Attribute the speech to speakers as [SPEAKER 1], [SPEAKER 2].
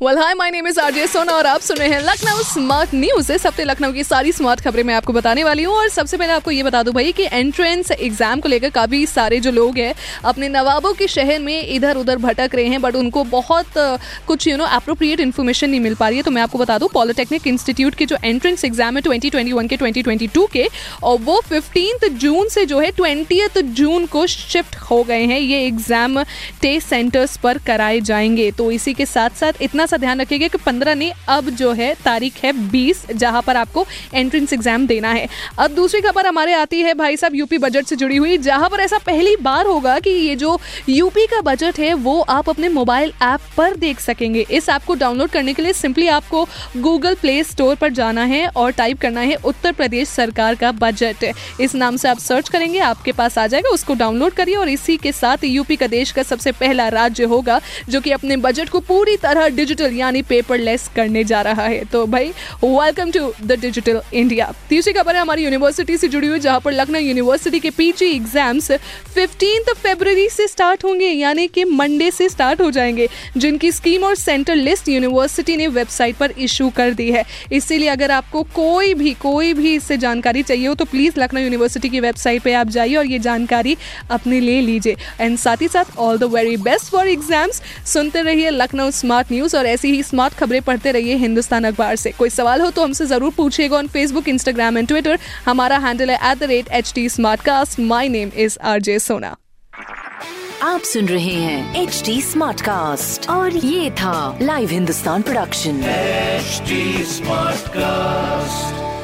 [SPEAKER 1] well hi my name is RJ Sona और आप सुन रहे हैं लखनऊ स्मार्ट न्यूज़ इस हफ़्ते लखनऊ की सारी स्मार्ट खबरें मैं आपको बताने वाली हूँ और सबसे पहले आपको ये बता दूँ भाई कि एंट्रेंस एग्ज़ाम को लेकर काफ़ी सारे जो लोग हैं, अपने नवाबों के शहर में इधर उधर भटक रहे हैं बट उनको बहुत कुछ यू नो अप्रोप्रिएट इन्फॉर्मेशन नहीं मिल पा रही है। तो मैं आपको बता दूँ पॉलिटेक्निक इंस्टीट्यूट के जो एंट्रेंस एग्ज़ाम है 2021 के 2022 के, और वो फिफ्टींथ जून से जो है ट्वेंटियथ जून को शिफ्ट हो गए हैं। ये एग्ज़ाम टेस्ट सेंटर्स पर कराए जाएँगे। तो इसी के साथ साथ इतना सा ध्यान रखिएगा कि पंद्रह नहीं, अब जो है तारीख है बीस, जहाँ पर आपको एंट्रेंस एग्ज़ाम देना है। अब दूसरी खबर हमारे आती है भाई साहब, यूपी बजट से जुड़ी हुई, जहाँ पर ऐसा पहली बार होगा कि ये जो यूपी का बजट है, वो आप अपने मोबाइल ऐप पर देख सकेंगे। इस ऐप को डाउनलोड करने के लिए सिंपली आपको गूगल प्ले स्टोर पर जाना है और टाइप करना है उत्तर प्रदेश सरकार का बजट इस नाम से आप सर्च करेंगे, आपके पास आ जाएगा, उसको डाउनलोड करिए और इसी के साथ यूपी का देश का सबसे पहला राज्य होगा, जो कि अपने बजट को पूरी तरह डिजिटल यानी पेपरलेस करने जा रहा है। तो भाई welcome to the digital India तीसरी खबर है, हमारी यूनिवर्सिटी से जुड़ी हुई, जहाँ पर लखनऊ यूनिवर्सिटी के पीजी एग्ज़ाम्स फिफ्टींथ फरवरी से स्टार्ट होंगे, यानी कि मंडे से स्टार्ट हो जाएँगे, जिनकी स्कीम और सेंटर लिस्ट यूनिवर्सिटी ने वेबसाइट पर इशू कर दी है। इसीलिए अगर आपको कोई भी कोई भी इससे जानकारी चाहिए हो तो प्लीज़ लखनऊ यूनिवर्सिटी की वेबसाइट पर आप जाइए और ये जानकारी अपने ले लीजिए। एंड साथ ही साथ all the very best for exams सुनते रहिए लखनऊ स्मार्ट न्यूज़ और ऐसी ही स्मार्ट खबरें पढ़ते रहिए हिंदुस्तान अखबार से। कोई सवाल हो तो हमसे ज़रूर पूछिएगा on Facebook Instagram and Twitter हमारा हैंडल है at the rate H T smart cast my name is R J Sona
[SPEAKER 2] आप सुन रहे हैं एच टी स्मार्ट कास्ट और ये था live Hindustan production
[SPEAKER 3] smart Smartcast.